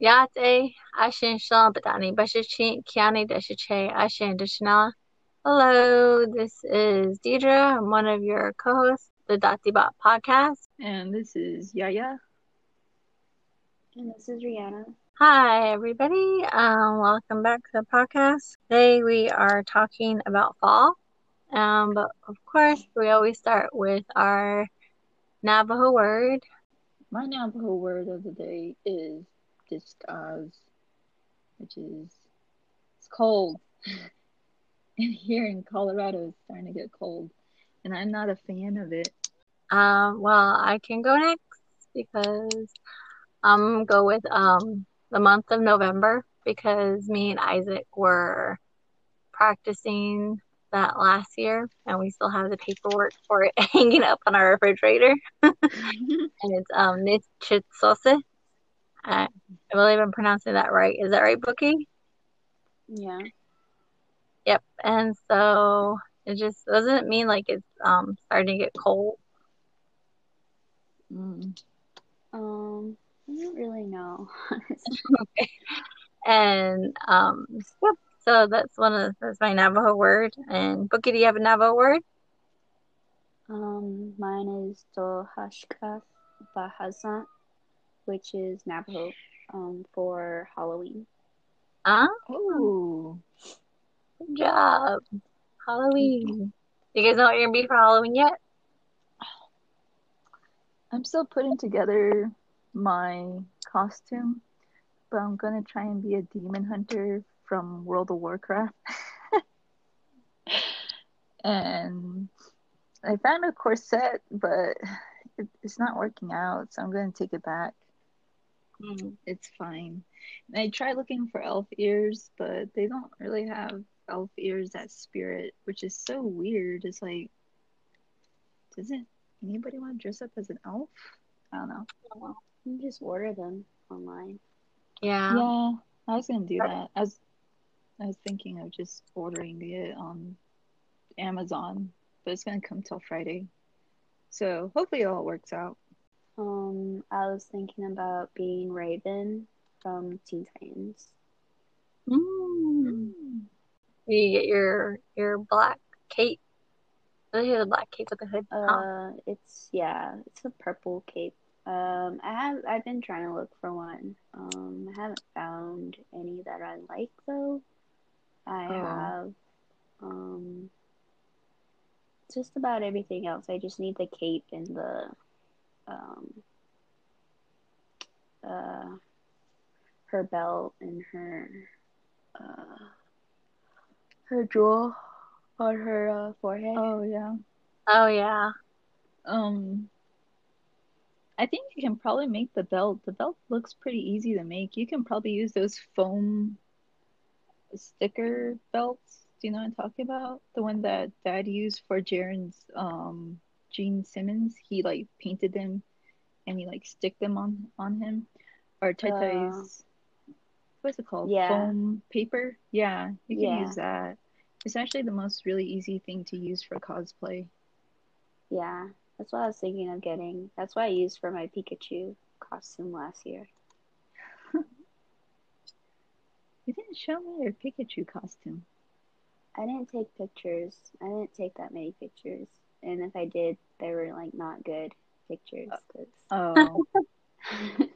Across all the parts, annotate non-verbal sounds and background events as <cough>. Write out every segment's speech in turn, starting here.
Yate, Ashin Shalom Batani, Bashichin, Kiani Deshiche, Ashin Deshana. Hello, this is Deidre. I'm one of your co hosts, the Datibot podcast. And this is Yaya. And this is Rihanna. Hi, everybody. Um, welcome back to the podcast. Today we are talking about fall. Um, but of course, we always start with our Navajo word. My Navajo word of the day is disguise, which is it's cold. <laughs> and here in Colorado, it's starting to get cold, and I'm not a fan of it. Um, well, I can go next because I'm go with um the month of November because me and Isaac were practicing that last year and we still have the paperwork for it <laughs> hanging up on our refrigerator. <laughs> and it's um Nichitsose. I believe I'm pronouncing that right. Is that right, Bookie? Yeah. Yep. And so it just doesn't mean like it's um starting to get cold. Mm. Um, I don't really know. okay. <laughs> And um yep. So that's one of that's my Navajo word. And Bookie, do you have a Navajo word? um, mine is Tohashka Bahazan, which is Navajo um, for Halloween. Ah, Oh, good job. Halloween. You guys know what you're gonna be for Halloween yet? I'm still putting together my costume, but I'm gonna try and be a demon hunter from World of Warcraft. <laughs> and I found a corset, but it, it's not working out, so I'm gonna take it back. Mm. It's fine. I tried looking for elf ears, but they don't really have elf ears at Spirit, which is so weird. It's like, doesn't anybody want to dress up as an elf? I don't know. You can just order them online. Yeah. Yeah, I was gonna do that. I was, I was thinking of just ordering it on Amazon, but it's gonna come till Friday. So hopefully it all works out. Um, I was thinking about being Raven from Teen Titans. Mm. You get your your black cape. Oh, you have the black cape with the hood. huh? Uh, it's yeah, it's a purple cape. Um, I have I've been trying to look for one. Um, I haven't found any that I like though. I Oh. have um just about everything else. I just need the cape and the um uh her belt and her uh her jewel on her uh, forehead. Oh yeah. Oh yeah. Um, I think you can probably make the belt. The belt looks pretty easy to make. You can probably use those foam sticker belts. Do you know what I'm talking about? The one that Dad used for Jaren's um Gene Simmons. He like painted them and he like stick them on on him. Or Tai's oh. what's it called? Yeah. Foam paper. Yeah, you can Yeah. use that. It's actually the most really easy thing to use for cosplay. Yeah, that's what I was thinking of getting. That's what I used for my Pikachu costume last year. <laughs> You didn't show me your Pikachu costume. I didn't take pictures. I didn't take that many pictures. And if I did, they were like not good pictures. 'cause- Oh. <laughs>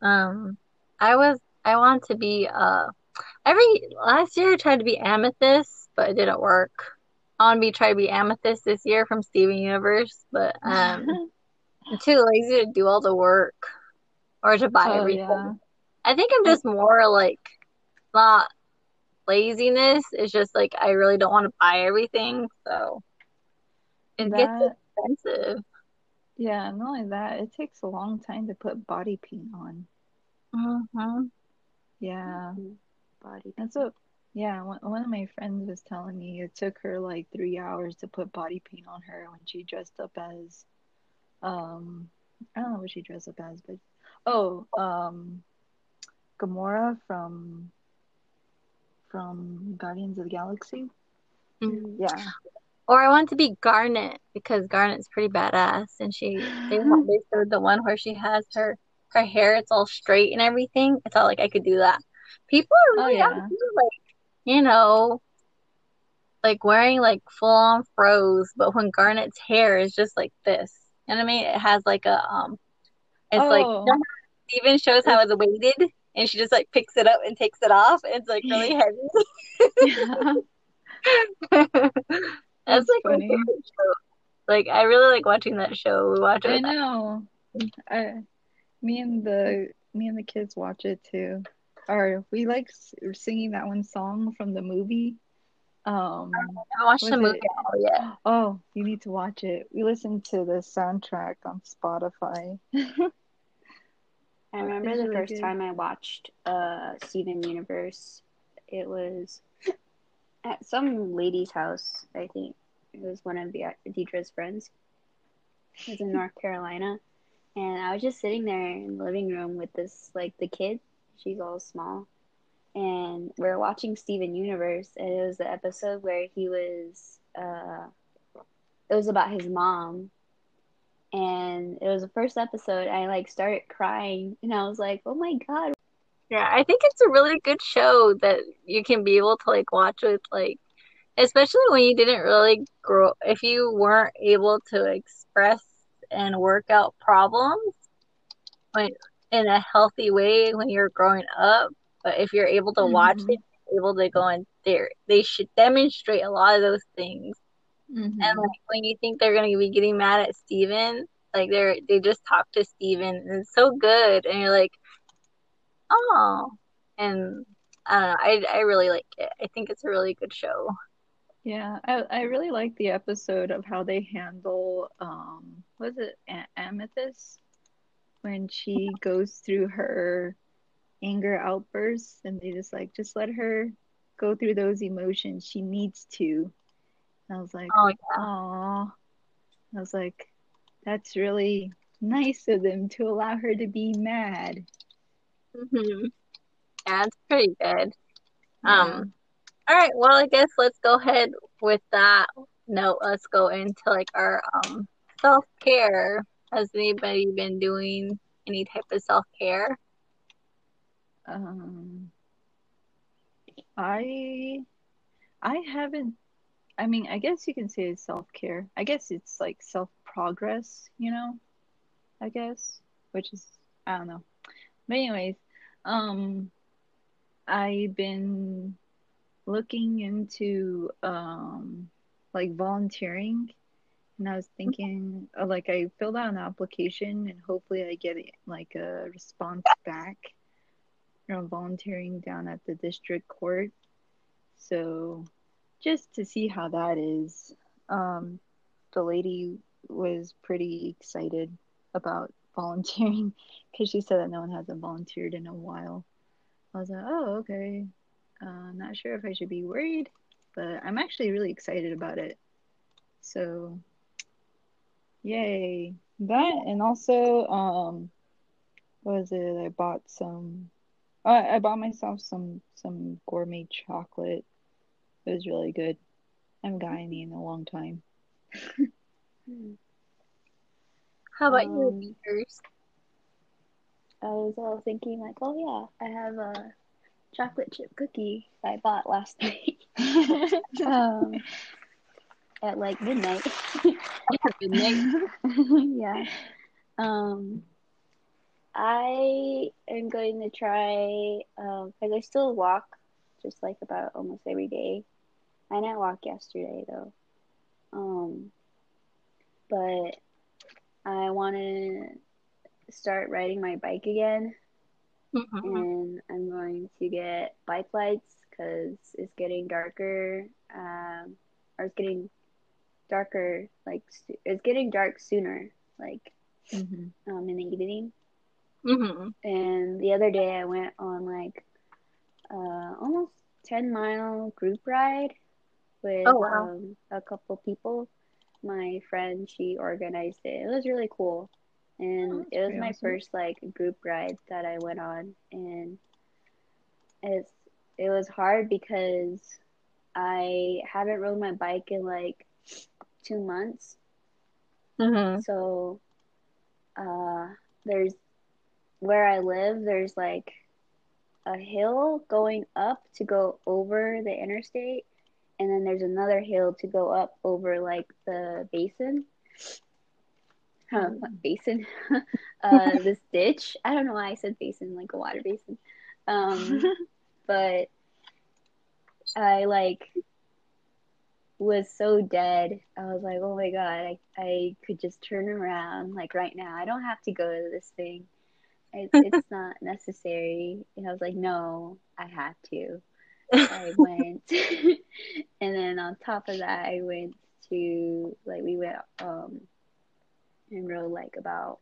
Um, I was I want to be uh every last year I tried to be Amethyst, but it didn't work. I want to be try to be Amethyst this year from Steven Universe, but um <laughs> I'm too lazy to do all the work or to buy Oh, everything. yeah. I think I'm just more like not laziness. It's just like I really don't want to buy everything, so it gets That, expensive. yeah, not only that, it takes a long time to put body paint on. hmm Yeah. Body. That's what, yeah, one, one of my friends was telling me it took her like three hours to put body paint on her when she dressed up as, um, I don't know what she dressed up as, but, oh, um, Gamora from, from Guardians of the Galaxy. Mhm. Yeah. Or I want to be Garnet because Garnet's pretty badass, and she they <gasps> they showed the one where she has her her hair it's all straight and everything. I thought like I could do that. People are Oh, really out yeah. like you know, like wearing like full on froze, but when Garnet's hair is just like this. You know what I mean? It has like a um it's like Oh. how Steven shows how it's weighted and she just like picks it up and takes it off. It's like really heavy. <laughs> That's, That's like funny. Like I really like watching that show. We watch it I know. I, me and the me and the kids watch it too. Or we like singing that one song from the movie. Um, I watched the movie it? at all yet. Oh, you need to watch it. We listened to the soundtrack on Spotify. <laughs> I remember the really first good. time I watched uh Steven Universe. It was at some lady's house, I think. It was one of the Deidre's friends. It was in <laughs> North Carolina. And I was just sitting there in the living room with this like the kid. She's all small. And we are watching Steven Universe and it was the episode where he was uh it was about his mom and it was the first episode I like started crying and I was like, "Oh my god, Yeah, I think it's a really good show that you can be able to like watch with like especially when you didn't really grow if you weren't able to express and work out problems when in a healthy way when you're growing up. But if you're able to watch Mhm. it, able to go in there, they should demonstrate a lot of those things. Mhm. And like when you think they're gonna be getting mad at Steven, like they're they just talk to Steven and it's so good and you're like, oh and I don't know, I I really like it. I think it's a really good show. Yeah, I I really like the episode of how they handle um was it A Amethyst when she goes through her anger outbursts and they just like just let her go through those emotions. She needs to. And I was like, Oh yeah. "Aw." I was like, that's really nice of them to allow her to be mad. hmm Yeah, it's pretty good. Yeah. Um, all right, well, I guess let's go ahead with that note. Let's go into like our um self-care. Has anybody been doing any type of self-care? Um, I I haven't I mean, I guess you can say it's self-care. I guess it's like self-progress, you know? I guess, which is I don't know. But anyways, um I've been looking into um like volunteering and I was thinking uh, like I filled out an application and hopefully I get like a response back from volunteering down at the district court. So just to see how that is. Um the lady was pretty excited about <laughs> volunteering because she said that no one hasn't volunteered in a while. I was like, oh, okay. Uh, not sure if I should be worried, but I'm actually really excited about it. So, yay. That and also, um, what was it? I bought some. I I bought myself some some gourmet chocolate. It was really good. I haven't in a long time. How about you, Um, Peters? I was all thinking like, oh yeah, I have a chocolate chip cookie that I bought last <laughs> night um, at like midnight. Midnight. <laughs> yeah. Um, I am going to try because I still walk just like about almost every day. I didn't walk yesterday though. Um, but I want to start riding my bike again, Mhm. and I'm going to get bike lights because it's getting darker. Um, or it's getting darker. Like it's getting dark sooner. Like Mhm. um, in the evening. Mhm. And the other day I went on like uh almost 10 mile group ride with Oh, wow. um, a couple people. My friend, she organized it. It was really cool. And Oh, it was my awesome. first like group ride that I went on and it's it was hard because I haven't rode my bike in like 2 months. Mhm. So uh there's where I live, there's like a hill going up to go over the interstate, and then there's another hill to go up over like the basin. Huh, what basin? <laughs> uh, <laughs> this ditch. I don't know why I said basin, like a water basin. Um, <laughs> but I like was so dead. I was like, oh my god, I, I could just turn around like right now. I don't have to go to this thing. It's, it's not necessary. And I was like, no, I have to. I went, <laughs> and then on top of that, I went to like we went um and rode like about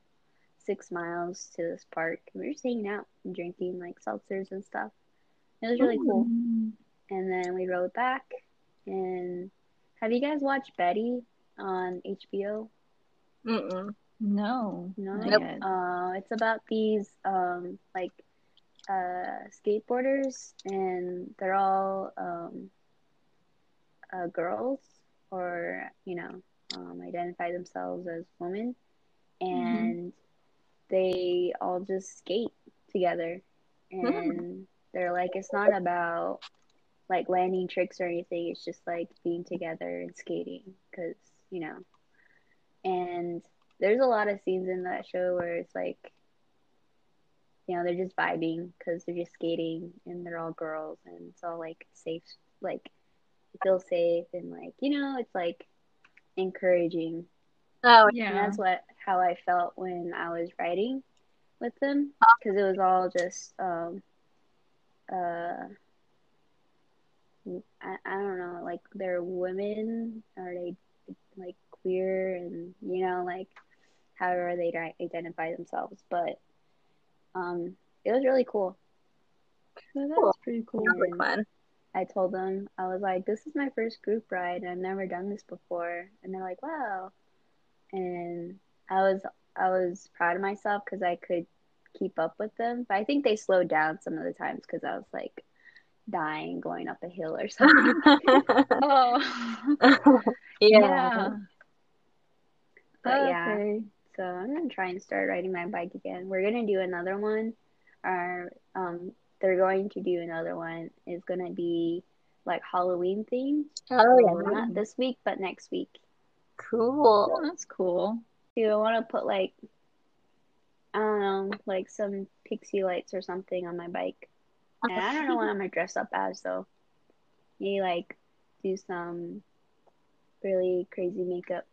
six miles to this park. And We were just hanging out and drinking like seltzers and stuff. It was really cool. Mm. And then we rode back. And have you guys watched Betty on HBO? Mm-mm. No. No. not yet. Uh, it's about these um like uh skateboarders, and they're all um uh, girls or you know um, identify themselves as women, and they all just skate together, and they're like it's not about like landing tricks or anything. It's just like being together and skating because you know, and there's a lot of scenes in that show where it's like you know they're just vibing because they're just skating and they're all girls and it's all like safe like feel safe and like you know it's like encouraging Oh, Yeah. and that's what how I felt when I was writing with them because it was all just um uh I, I don't know like they're women or they like queer and you know like however they identify themselves but um it was really cool So Cool. that's pretty cool. sounds like fun. I told them I was like, "This is my first group ride. I've never done this before," and they're like, "Wow!" And I was I was proud of myself because I could keep up with them. But I think they slowed down some of the times because I was like dying going up a hill or <laughs> something. <laughs> Oh. <laughs> yeah. But yeah, Okay. So I'm gonna try and start riding my bike again. We're gonna do another one. Our um, they're going to do another one. Is gonna be like Halloween themed. Oh, yeah. Not this week, but next week. Oh, Cool. that's cool. Dude, I want to put like I don't know, like some pixie lights or something on my bike. And I don't know what I'm gonna dress up as though. Maybe like do some really crazy makeup.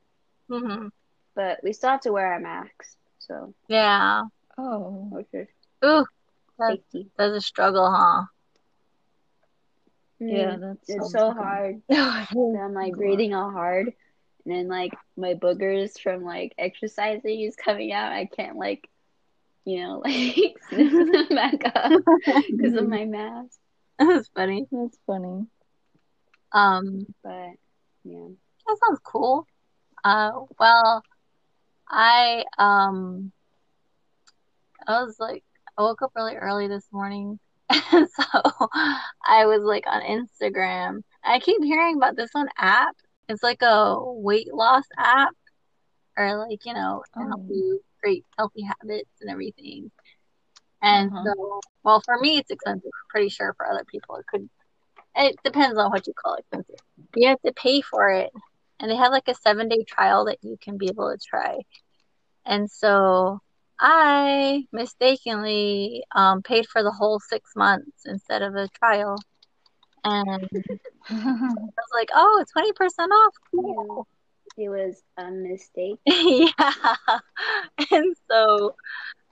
hmm But we still have to wear our masks, so Yeah. Oh. okay. Ooh, That- that's a struggle, huh? Yeah, Mm, that's it's so hard. And <laughs> I'm like breathing all hard, and then like my boogers from like exercising is coming out. I can't like, you know, <laughs> like sniff them <laughs> back up because of my mask. That's funny. That's funny. Um, But yeah, that sounds cool. Uh, well, I um, I was like, I woke up really early this morning, <laughs> and so I was like on Instagram. I keep hearing about this one app. It's like a weight loss app, or like you know, to help Oh. you create healthy habits and everything. And Uh-huh. so, well, for me, it's expensive. Pretty sure for other people, it could. It depends on what you call expensive. You have to pay for it, and they have like a seven day trial that you can be able to try. And so I mistakenly um, paid for the whole six months instead of a trial. And <laughs> I was like, oh, 20% off. Cool. it was a mistake. <laughs> yeah. And so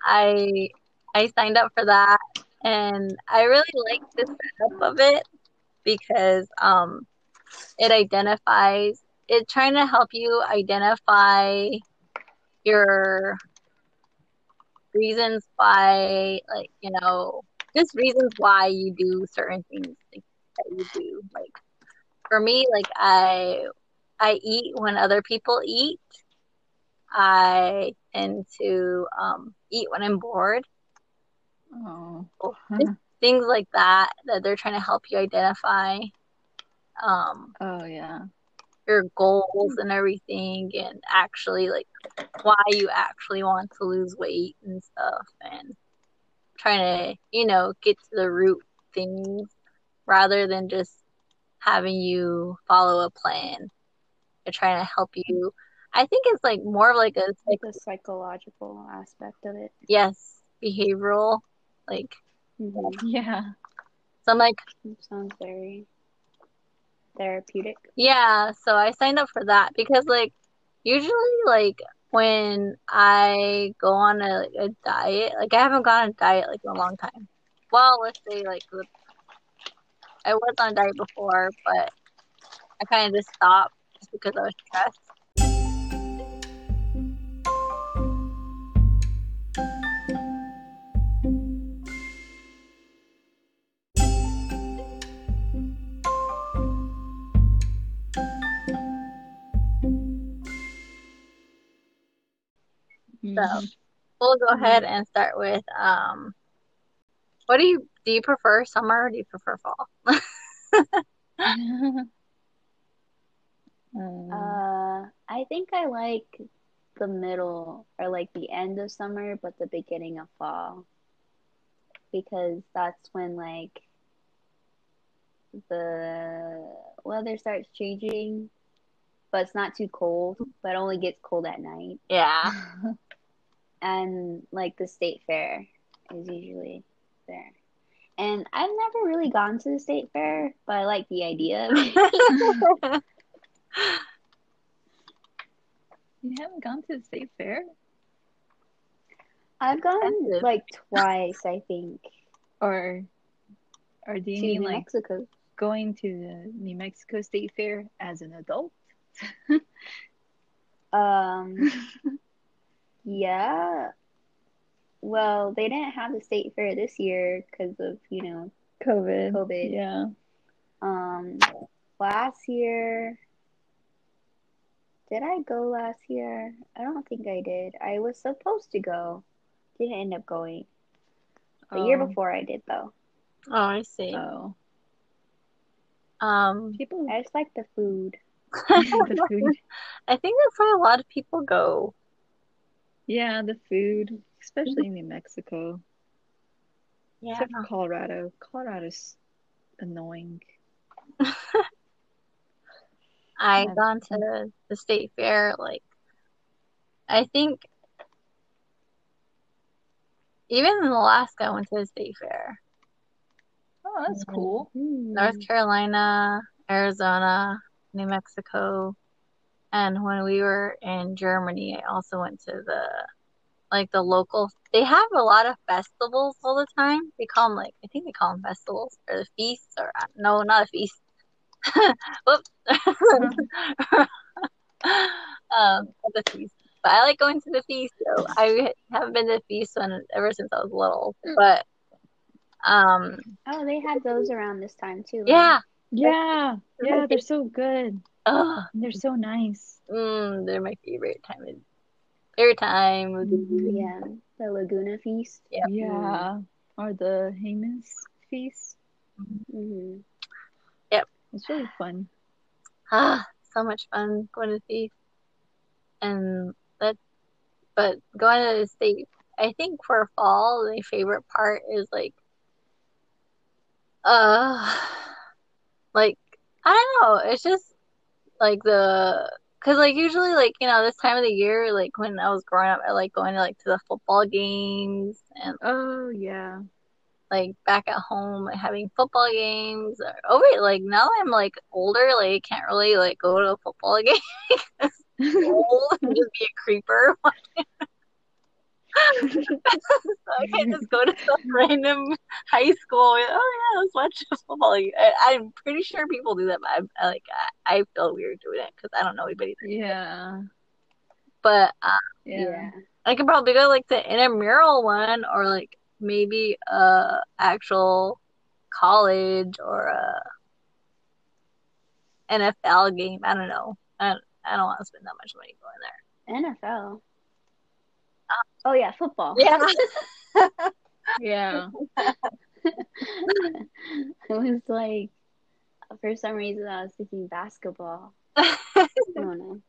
I I signed up for that and I really like the setup of it because um it identifies it's trying to help you identify your reasons why like you know just reasons why you do certain things like, that you do like for me like I I eat when other people eat I tend to um, eat when I'm bored Oh. Things like that that they're trying to help you identify um, Oh yeah. Your goals and everything and actually like why you actually want to lose weight and stuff and trying to, you know, get to the root things rather than just having you follow a plan. They're trying to help you. I think it's like more of like a like the psychological aspect of it. yes, behavioral. Like hmm Yeah. so I'm like, Sounds very therapeutic. yeah, so I signed up for that because like usually like when I go on a, a diet, like I haven't gone on a diet like in a long time. Well, let's say like I was on a diet before, but I kind of just stopped just because I was stressed. Mhm. We'll go ahead and start with um what do you do you prefer summer or do you prefer fall? <laughs> <laughs> Um, Uh, I think I like the middle or like the end of summer, but the beginning of fall. Because that's when like the weather starts changing, but it's not too cold, but only gets cold at night. Yeah. <laughs> And like the state fair is usually there. And I've never really gone to the state fair, but I like the idea of it. <laughs> you haven't gone to the state fair? I've gone like twice, I think, Or or do you to mean New like Mexico. going to the New Mexico State Fair as an adult? <laughs> Um, <laughs> yeah. Well, they didn't have the state fair this year because of, you know, COVID. COVID. Yeah. Um, last year, did I go last year? I don't think I did. I was supposed to go. Didn't end up going. The year Oh, before I did though. Oh, I see. Oh. Um People I just like the food. <laughs> <laughs> the food. I think that's why a lot of people go. Yeah, the food, especially in New Mexico. Yeah. Except for Colorado. Colorado's annoying. <laughs> I've Yeah. gone to the state fair like I think even in Alaska I went to the state fair. Oh, that's cool. Mm. North Carolina, Arizona, New Mexico, and when we were in Germany, I also went to the like the local. They have a lot of festivals all the time. They call them like I think they call them festivals or the feasts or uh, no, not a feast. <laughs> Whoops. <laughs> um, the feast. But I like going to the feast. So I haven't been to the feast one ever since I was little. But um, Oh, they had those around this time too. yeah. Yeah, yeah, they're so good. And they're so nice. Mm, they're my favorite time. of- Favorite time. year. Yeah, the Laguna Feast. Yep. Yeah. Or the Jemez feast. hmm It's really fun. Ah, so much fun going to the feast. And that, but going to the state, I think for fall, my favorite part is like, uh, <sighs> like, I don't know, it's just like the, cause like usually like, you know, this time of the year, like when I was growing up, I like going to like to the football games and Oh, yeah. like back at home like, having football games or oh wait like now I'm like older like I can't really like go to a football <laughs> game old and just be a creeper <laughs> <laughs> I can't just go to some random high school oh yeah let's watch football I, I'm pretty sure people do that but I'm I, like I, I feel weird doing it because I don't know anybody Yeah. but uh, Yeah. Yeah. I could probably go like the intramural one or like maybe a actual college or a NFL game. I don't know. I I don't want to spend that much money going there. NFL. Oh yeah, football. Yeah. <laughs> Yeah. it was like for some reason I was thinking basketball. <laughs> I don't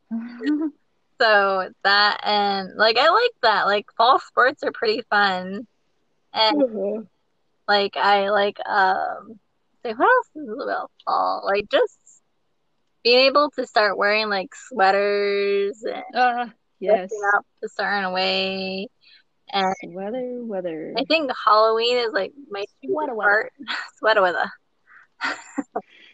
so that and like I like that. Like fall sports are pretty fun. And Uh-huh. like I like um like what else is about fall? Like just being able to start wearing like sweaters and Ah, yes. dressing up a certain way. And Weather, weather. I think Halloween is like my favorite Sweater part. <laughs> Sweater weather.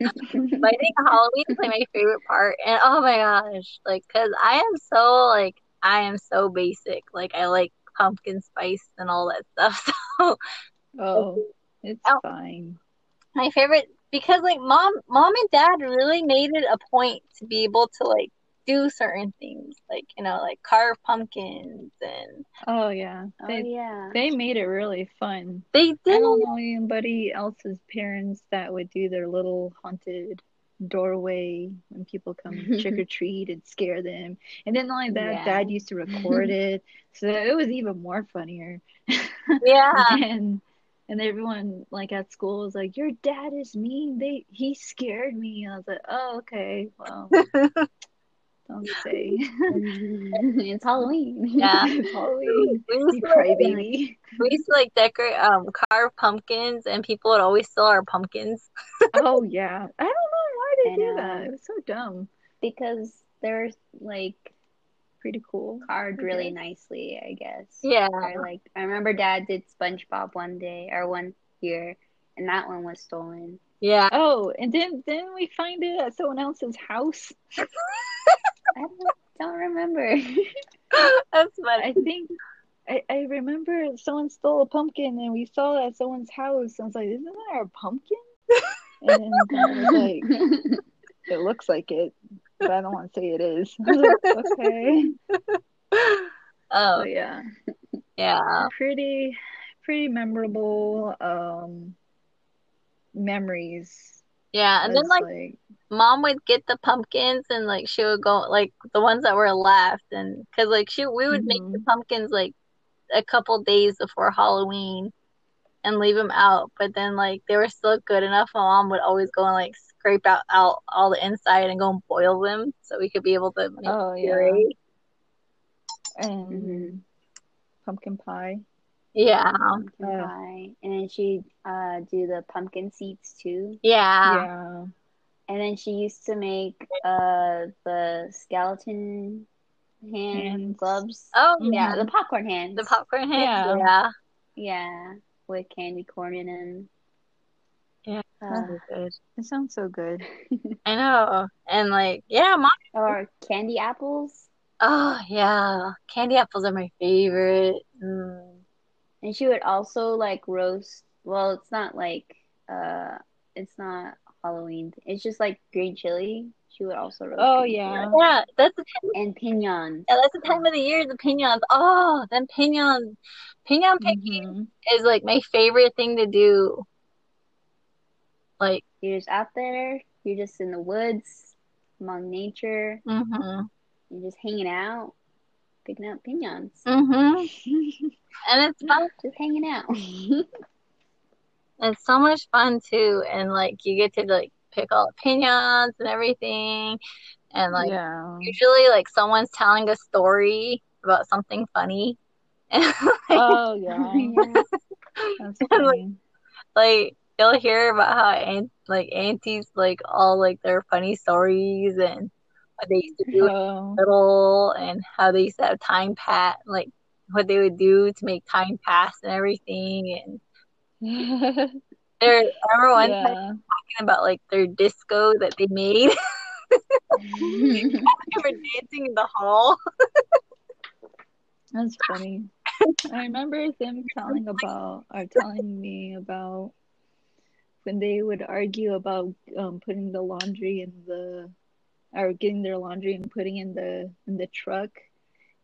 But I think Halloween is like my favorite part. And oh my gosh, like, cause I am so like I am so basic. Like I like pumpkin spice and all that stuff. <laughs> So Oh, it's Oh. fine. my favorite because like mom mom and dad really made it a point to be able to like do certain things. Like, you know, like carve pumpkins and Oh yeah. oh They yeah. they made it really fun. they I did don't know anybody else's parents that would do their little haunted doorway when people come <laughs> trick or treat and scare them. And then only that, Yeah. dad used to record it. So it was even more funnier. <laughs> Yeah. and and everyone like at school was like, Your dad is mean. They he scared me. I was like, Oh, okay. Well, <laughs> don't say. <laughs> it's Halloween. Yeah. <laughs> it's Halloween. We used to, like, crybaby. we used to like decorate um carve pumpkins and people would always steal our pumpkins. Oh yeah. I don't know why they I do know. that. It was so dumb. because they're like Pretty cool. carved really nicely, I guess. Yeah. Or like I remember Dad did SpongeBob one day or one year, and that one was stolen. Yeah. <laughs> Oh, and then then we find it at someone else's house. I don't, don't remember. <laughs> That's funny. I think I, I remember someone stole a pumpkin and we saw it at someone's house. I was like, isn't that our pumpkin? And then was like, <laughs> it looks like it, but I don't want to say it is. <laughs> Like, okay. Oh, So yeah, yeah. pretty pretty memorable um memories. Yeah. And then It's like mom would get the pumpkins and like she would go like the ones that were left and because like she we would make the Mhm. pumpkins like a couple days before Halloween and leave them out but then like they were still good enough my mom would always go and like scrape out, out all the inside and go and boil them so we could be able to make oh yeah, puree. and Mhm. pumpkin pie. yeah Pumpkin pie, and then she'd uh, do the pumpkin seeds too. yeah Yeah. And then she used to make uh, the skeleton hand Hands. gloves. oh. Yeah, yeah the popcorn hands. the popcorn head Yeah. yeah Yeah, with candy corn in them. Yeah. Uh, That good. It sounds so good. <laughs> I know and like yeah mom or candy apples. oh yeah candy apples are my favorite mm. And she would also like roast. Well, it's not like uh, it's not Halloween. It's just like green chili. She would also roast. Oh yeah. chili. yeah that's the and piñons. Yeah, that's the time of the year, the piñons. Oh, then piñons. Piñon picking Mhm. is like my favorite thing to do. Like, You're just out there. You're just in the woods, among nature. hmm You're just hanging out, picking up piñons. hmm <laughs> And it's fun. Just hanging out. <laughs> It's so much fun too. And like, you get to like pick all opinions and everything. And like, yeah. usually, like, someone's telling a story about something funny. <laughs> And like, Oh yeah. <laughs> That's funny. like you'll hear about how aunt, like aunties like all like their funny stories and what they used to do Oh. little and how they used to have time pat like what they would do to make time pass and everything and <laughs> there I remember one time talking about like their disco that they made <laughs> they were <laughs> dancing in the hall That's funny. I remember them telling about or telling me about when they would argue about um, putting the laundry in the or getting their laundry and putting in the in the truck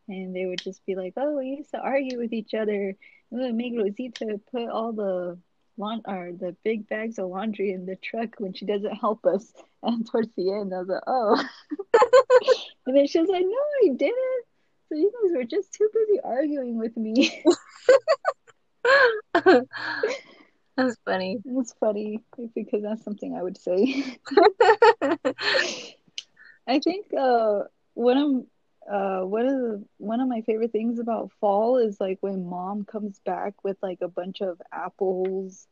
and they would just be like, Oh, we used to argue with each other. Would make Rosita put all the laun or the big bags of laundry in the truck when she doesn't help us. <laughs> And towards the end I was like, Oh <laughs> and then she was like, No, I didn't. So you guys were just too busy arguing with me. <laughs> that's funny it's funny because that's something I would say. I think uh one of uh, one of the one of my favorite things about fall is like when mom comes back with like a bunch of apples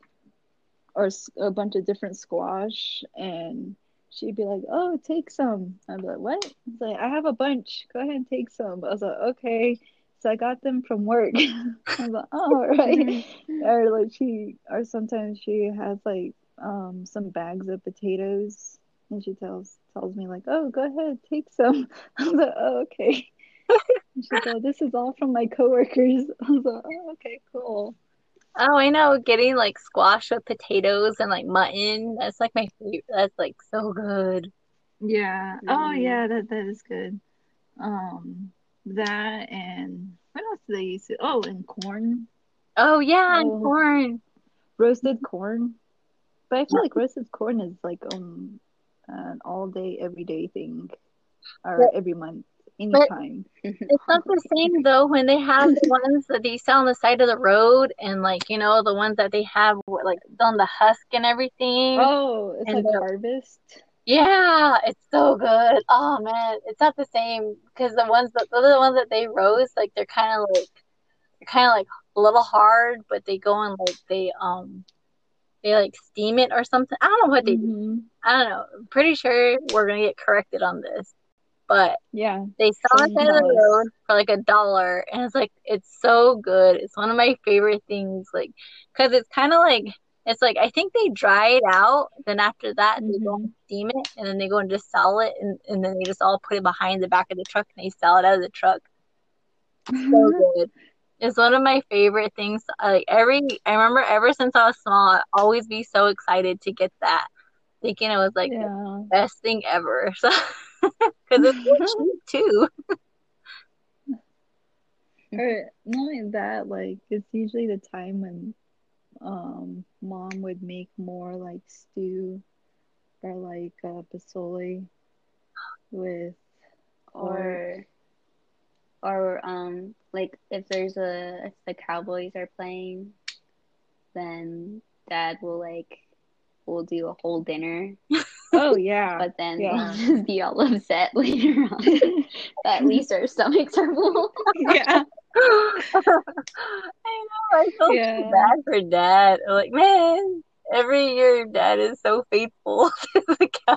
or a bunch of different squash, and she'd be like, "Oh, take some." I'd be like, "What?" It's like, "I have a bunch. Go ahead and take some." I was like, "Okay." So I got them from work. <laughs> I was like, "Oh, all right." <laughs> Or like she, or sometimes she has like um some bags of potatoes, and she tells tells me like, "Oh, go ahead, take some." <laughs> I was like, "Oh, okay." <laughs> And she's like, "This is all from my coworkers." <laughs> I was like, "Oh, okay, cool." Oh, I know, getting like squash with potatoes and like mutton. That's like my favorite. That's like so good. Yeah. Oh, Mhm. yeah, that that is good. Um, that and what else do they use? To, oh, and corn, Oh yeah, and Oh. corn. roasted corn. But I feel like roasted corn is like um an all day, everyday thing, or But- every month, anytime. <laughs> It's not the same though when they have the ones that they sell on the side of the road and like you know the ones that they have like on the husk and everything. Oh, it's And like harvest. Yeah, it's so good. Oh man, it's not the same because the ones that the ones that they roast like they're kind of like they're kind of like a little hard, but they go and like they um they like steam it or something. I don't know what they do. Mhm. I don't know. I'm pretty sure we're gonna get corrected on this, but Yeah. they sell it on the road for like a dollar, and it's like it's so good. It's one of my favorite things, like because it's kind of like it's like I think they dry it out, then after that they go and steam it, and then they go and just sell it, and, and then they just all put it behind the back of the truck and they sell it out of the truck. So <laughs> good. It's one of my favorite things. Like every, I remember ever since I was small, I'd always be so excited to get that, thinking it was like the best thing ever. <laughs> So, because it's <laughs> cheap too. Or not only that, like it's usually the time when um mom would make more like stew or like uh pasole with or or um like if there's a if the Cowboys are playing, then dad will like will do a whole dinner, <laughs> oh yeah. <laughs> but then Yeah. we'll just be all upset <laughs> later on. at least our stomachs are full. yeah. I know. I feel Yeah. so bad for dad. I'm like, man, every year dad is so faithful to the cow.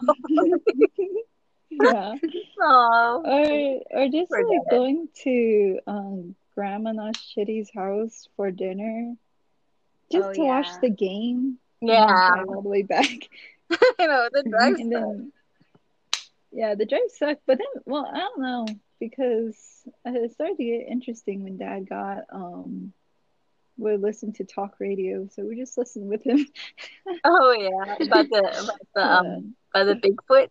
Yeah. <laughs> Aw. Or or just like going to um Grandma Shitty's house for dinner. Just Oh, to watch the game. Yeah, all the way back. <laughs> I know the drive and then yeah, the drive sucked. But then, well, I don't know because it started to get interesting when Dad got um would listen to talk radio, so we just listened with him. Oh yeah, about the about the <laughs> um by the Bigfoot.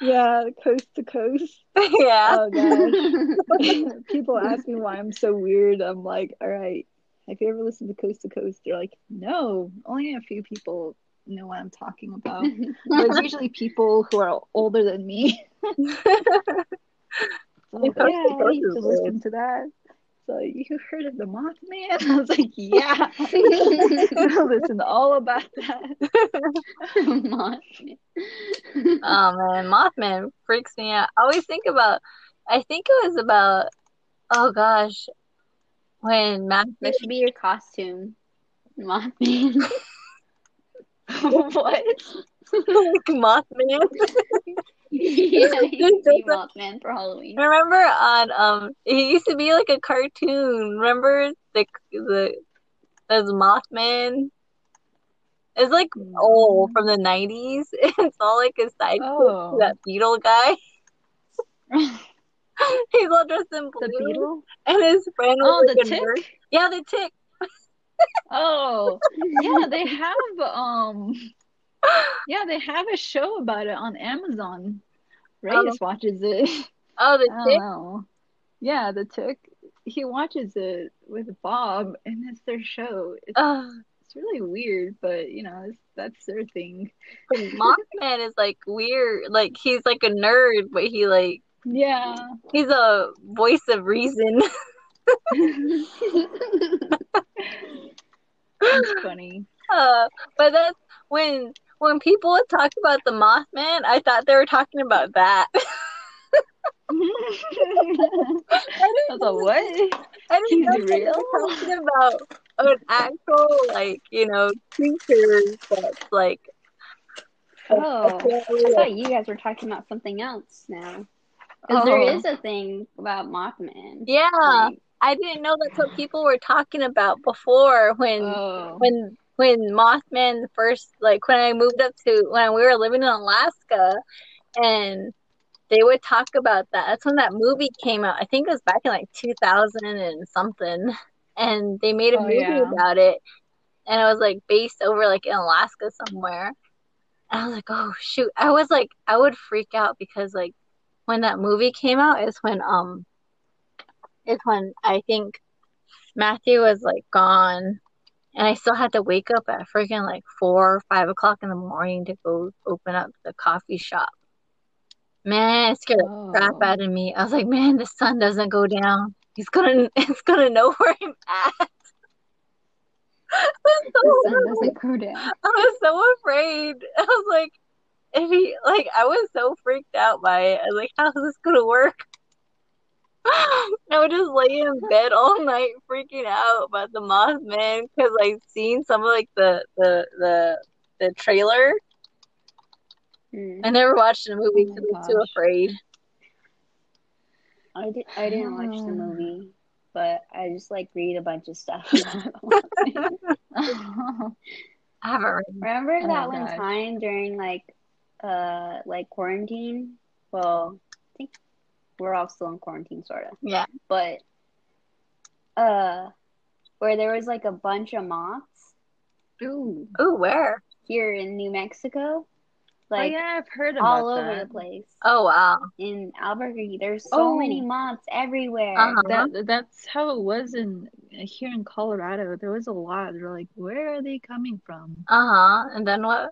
Yeah, coast to coast. <laughs> yeah. Oh gosh, <laughs> <laughs> people ask me why I'm so weird. I'm like, all right, have you ever listened to Coast to Coast? They're like, no, only a few people know what I'm talking about. There's usually people who are older than me. So, Yeah, Coast to yeah, I used to listen to that. So you heard of the Mothman? <laughs> I was like, yeah. <laughs> <laughs> I listened all about that. Mothman. Oh man, Mothman freaks me out. I always think about. I think it was about. Oh gosh, when Matthew. That should be your costume. Mothman. what? like Mothman. Yeah, you can be Mothman for Halloween. Remember on um, it used to be like a cartoon. Remember the the there's Mothman. It's like old from the nineties. <laughs> It's all like a side Oh. that beetle guy. <laughs> <laughs> He's all dressed in blue, The beetle? and his friend Oh, was the like nerd. tick? Yeah, the tick. Oh, yeah, they have um yeah, they have a show about it on Amazon. Reyes watches it. <laughs> Oh, the tick. know. Yeah, the tick. He watches it with Bob, and it's their show. It's, Oh, it's really weird, but you know, it's, that's their thing. <laughs> Mothman is like weird. Like he's like a nerd, but he like Yeah. he's a voice of reason. <laughs> It's funny. Uh, but that's when when people would talk about the Mothman, I thought they were talking about that. <laughs> <laughs> I was like, what? <laughs> I didn't He's know they real? were talking about an actual, like, you know, creature that's like. Oh, I thought you guys were talking about something else now. Because there Oh. is a thing about Mothman. yeah, Like, I didn't know that's what people were talking about before when Oh. when when Mothman first like when I moved up to when we were living in Alaska and they would talk about that. That's when that movie came out. I think it was back in like 2000 and something. And they made a Oh, movie yeah. about it. And it was like based over like in Alaska somewhere. And I was like, "Oh shoot." I was like I would freak out because like when that movie came out is when um is when I think Matthew was like gone and I still had to wake up at freaking like four or five o'clock in the morning to go open up the coffee shop. Man, it scared the crap Oh. out of me. I was like, man, the sun doesn't go down. He's gonna, <laughs> it's gonna know where I'm at. <laughs> I was the so sun doesn't go down. I was so afraid. <laughs> I was like, if he, like, I was so freaked out by it. I was like, how's this gonna work? <gasps> I would just lay in bed all night freaking out about the Mothman because I've seen some of like the the the the trailer. Hmm. I never watched the movie Oh my I was too afraid. I, did, I didn't watch the Oh. <sighs> movie, but I just like read a bunch of stuff. <laughs> Oh. <laughs> I haven't read. <laughs> Remember Oh that one gosh. time during like uh like quarantine? Well, I think we're all still in quarantine sort of. Yeah. But uh where there was like a bunch of moths Ooh. Ooh, where? here in New Mexico. Oh yeah, I've heard about all over that. the place. Oh wow. In Albuquerque, there's so Oh. many moths everywhere. Uh-huh. That that's how it was in here in Colorado. There was a lot. They're like, where are they coming from? Uh huh. And then what?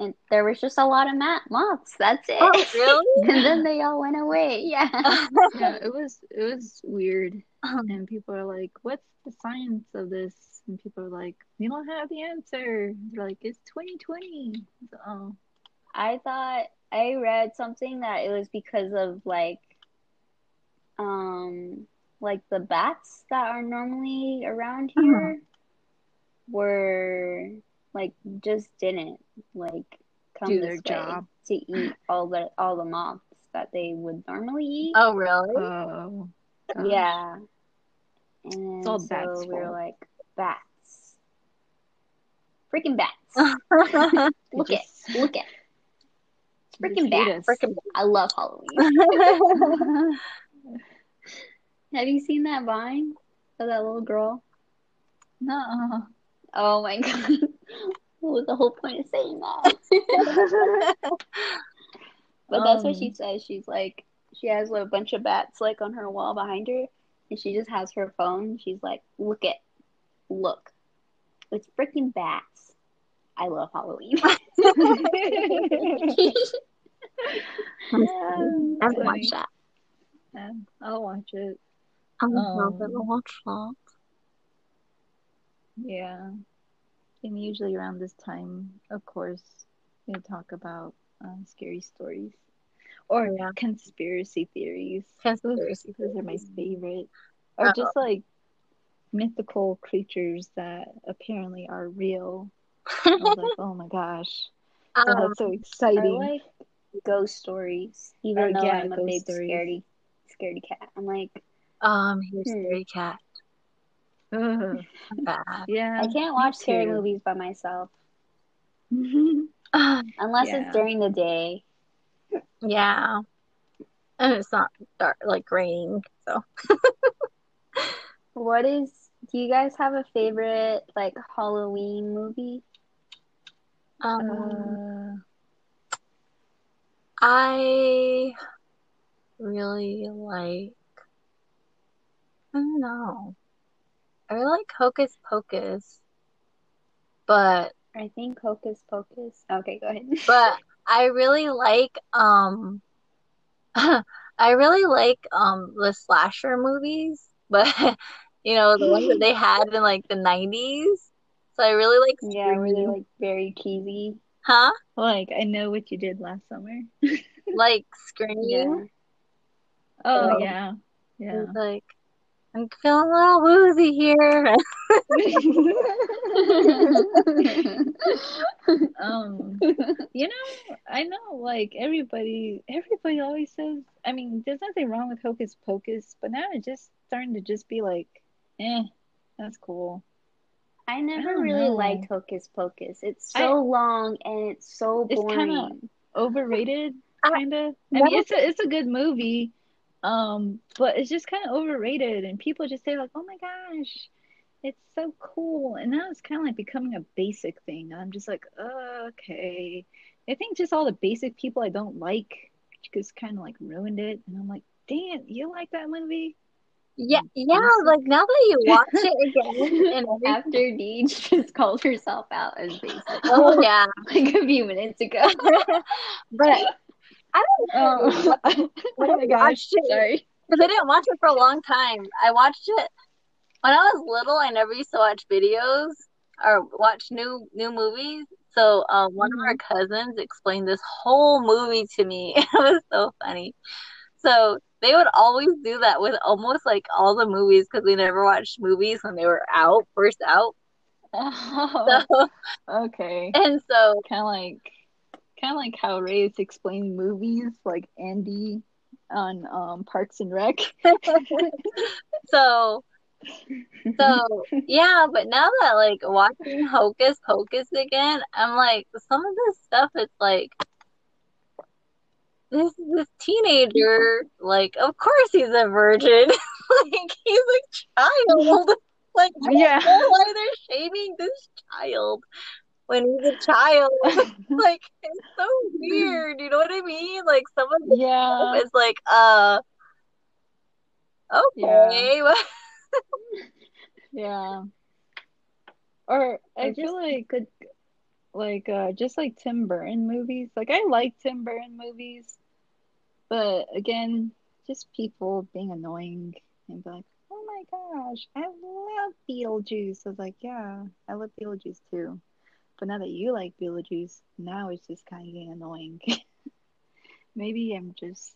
And there was just a lot of mat moths. That's it. Oh, <laughs> really? and then they all went away. Yeah. <laughs> Yeah, it was it was weird. And people are like, what's the science of this? And people are like, we don't have the answer. They're like, it's 2020. So, oh. I thought I read something that it was because of like um like the bats that are normally around Uh-huh. here were like just didn't like come Do this their way job. to eat <clears throat> all the all the moths that they would normally eat. Oh really? Oh. gosh. yeah. And It's all so bats' we were fault. like bats. Freaking bats. <laughs> <laughs> Look at just- look at they freaking bats. us. I love Halloween. <laughs> Have you seen that vine of that little girl? No. Oh my god. What was the whole point of saying that? <laughs> <laughs> But that's what she Um, says. She's like, she has a bunch of bats like on her wall behind her, and she just has her phone. She's like, look at, look, it's freaking bats. I love Halloween. I haven't watched that. Yeah, I'll watch it. I haven't Um, watch that. Yeah. And usually around this time, of course, we talk about uh, scary stories or yeah. conspiracy theories. Those, Conspiracy those are my favorite. Or Uh-oh. just like mythical creatures that apparently are real. I was like, <laughs> oh my gosh. Oh, Um, that's so I exciting. like ghost stories, even Oh, though yeah, I'm a ghost big stories. scaredy, scaredy cat. I'm like, um, here's Hmm. Scary Cat. <laughs> Yeah. I can't watch scary movies by myself <laughs> unless Yeah. it's during the day. Yeah. And it's not dark, like raining, so. <laughs> What is? Do you guys have a favorite like Halloween movie? Um, Uh, I really like, I don't know. I really like Hocus Pocus, but I think Hocus Pocus. Okay, go ahead. <laughs> but I really like um <laughs> I really like um the slasher movies, but <laughs> you know, the ones that they had in like the 90s. So I really like yeah, they Scream. like very cheesy? Huh? like, I know what you did last summer. like Scream. Yeah. Oh Oh. yeah, yeah. Like I'm feeling a little woozy here. <laughs> um, you know, I know like everybody, everybody always says. I mean, there's nothing wrong with Hocus Pocus, but now it's just starting to just be like, eh, that's cool. I never don't really know. liked Hocus Pocus. It's I- so long and it's so It's boring. <laughs> kinda- Overrated, kind of. I that mean, it's a it's a good movie, um, but it's just kind of overrated, and people just say like, oh my gosh. It's so cool, and now it's kind of like becoming a basic thing. I'm just like, uh, okay. I think just all the basic people I don't like just kind of like ruined it, and I'm like, Dan, you like that movie? Yeah, yeah, like now that you <laughs> watch it again and. <laughs> After Deej just called herself out as basic Oh yeah. <laughs> like a few minutes ago. But I don't know. Oh, <laughs> <laughs> oh my gosh, sorry. because I didn't watch it for a long time. I watched it when I was little. I never used to watch videos or watch new new movies. So um, one of our cousins explained this whole movie to me. <laughs> It was so funny. So they would always do that with almost like all the movies because we never watched movies when they were out, first out. Oh, So okay. and so Kind of like, kind of like how Reyes explained movies, like Andy on um Parks and Rec. <laughs> so so yeah, but now that like watching Hocus Pocus again, I'm like some of this stuff it's like this this teenager, like of course he's a virgin. <laughs> like he's a child. <laughs> Like I don't Yeah. know why they're shaming this child when he's a child. <laughs> <laughs> like it's so weird, you know what I mean? Like someone Yeah. is like uh okay. <laughs> Yeah. Or I I feel like could like uh just like Tim Burton movies. Like I like Tim Burton movies, but again, just people being annoying and be like, "Oh my gosh, I love Beetlejuice." I was like, "Yeah, I love Beetlejuice too." But now that you like Beetlejuice, now it's just kind of getting annoying. <laughs> Maybe I'm just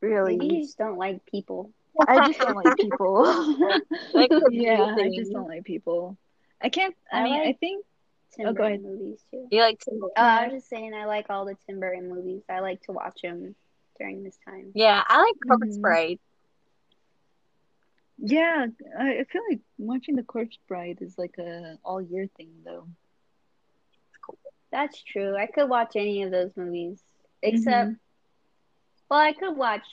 really maybe you just don't like people. I just don't like people. <laughs> That <laughs> yeah, I just don't like people. I can't. I, I mean, I think. Tim Oh, go Burton ahead. movies too. You like Tim Uh, I was just saying I like all the Tim Burton movies. I like to watch them during this time. Yeah, I like Corpse Mhm. Bride. Yeah, I, I feel like watching The Corpse Bride is like a all year thing though. That's true. I could watch any of those movies except Mhm. well, I could watch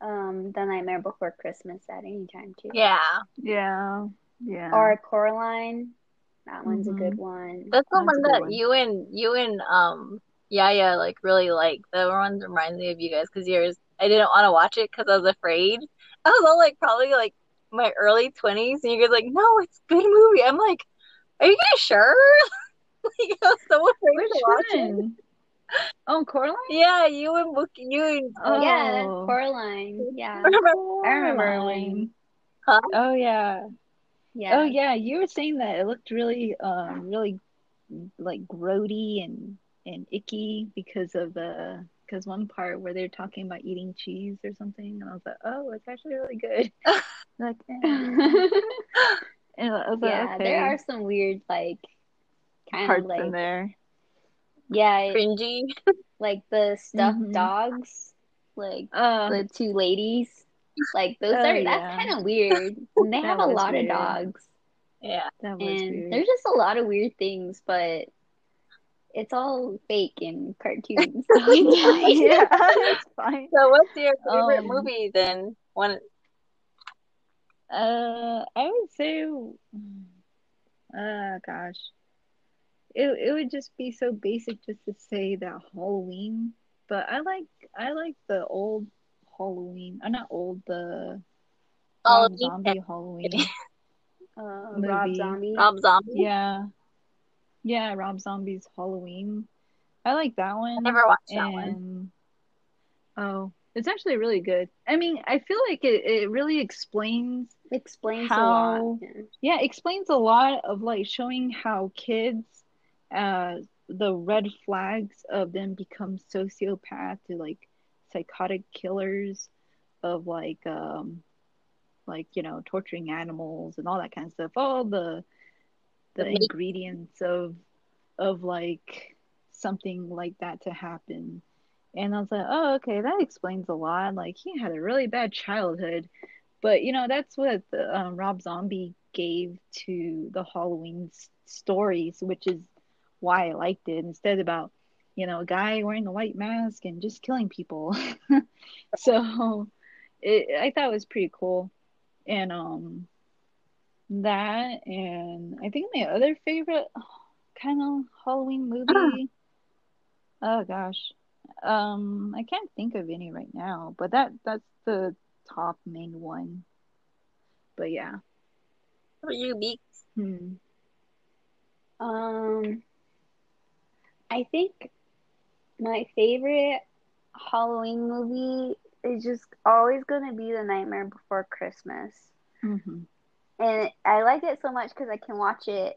um The Nightmare Before Christmas at any time too. Yeah, Yeah, yeah. Or Coraline. That one's a good one. that's the That's one that one. you and you and um Yaya like really like. The ones reminds me of you guys because yours I didn't want to watch it because I was afraid. <laughs> I was all like probably like my early twenties, and you guys like, no, it's a good movie. I'm like, are you guys sure? <laughs> <laughs> like, I was so afraid Which to watch it. Oh, Coraline? Yeah, you and Book, you and Oh. Yeah, that's Coraline. Yeah. <laughs> remember? I remember Coraline. when- Huh? Oh yeah. Yeah. Oh yeah, you were saying that it looked really um really like grody and and icky because of the because one part where they're talking about eating cheese or something and I was like, oh, it's actually really good. <laughs> like, eh. and I was like, yeah, okay, there are some weird like kind parts of like in there. yeah, it- Cringy. <laughs> like the stuffed Mhm. dogs, like Uh, the two ladies. Like those Oh, are yeah. that's kind of weird. And they <laughs> have a lot weird. of dogs, Yeah. that was and weird. there's just a lot of weird things, but it's all fake and cartoons. so it's <laughs> yeah, it's fine. So, what's your favorite Um, movie then? One. Uh, I would say, uh, gosh, it it would just be so basic just to say that Halloween. But I like I like the old Halloween. I'm not old. The All Rob of you. Zombie Halloween. <laughs> Uh, Rob Zombie. Rob Zombie. Yeah, yeah, Rob Zombie's Halloween. I like that one. I never watched that one. and oh, it's actually really good. I mean, I feel like it it really explains explains a How- lot. Yeah. yeah, explains a lot of like showing how kids uh the red flags of them become sociopath to like psychotic killers of like um like you know torturing animals and all that kind of stuff. All the the The ingredients of of like something like that to happen. And i was like oh okay that explains a lot. Like he had a really bad childhood. But you know that's what the, um, rob zombie gave to the halloween s- stories which is why i liked it instead about you know a guy wearing a white mask and just killing people <laughs> so it, i thought it was pretty cool and um that and I think my other favorite <sighs> kind of Halloween movie. Oh gosh. Um I can't think of any right now, but that that's the top main one. But yeah. What you be? Hmm. Um, I think my favorite Halloween movie is just always going to be The Nightmare Before Christmas. hmm And I like it so much because I can watch it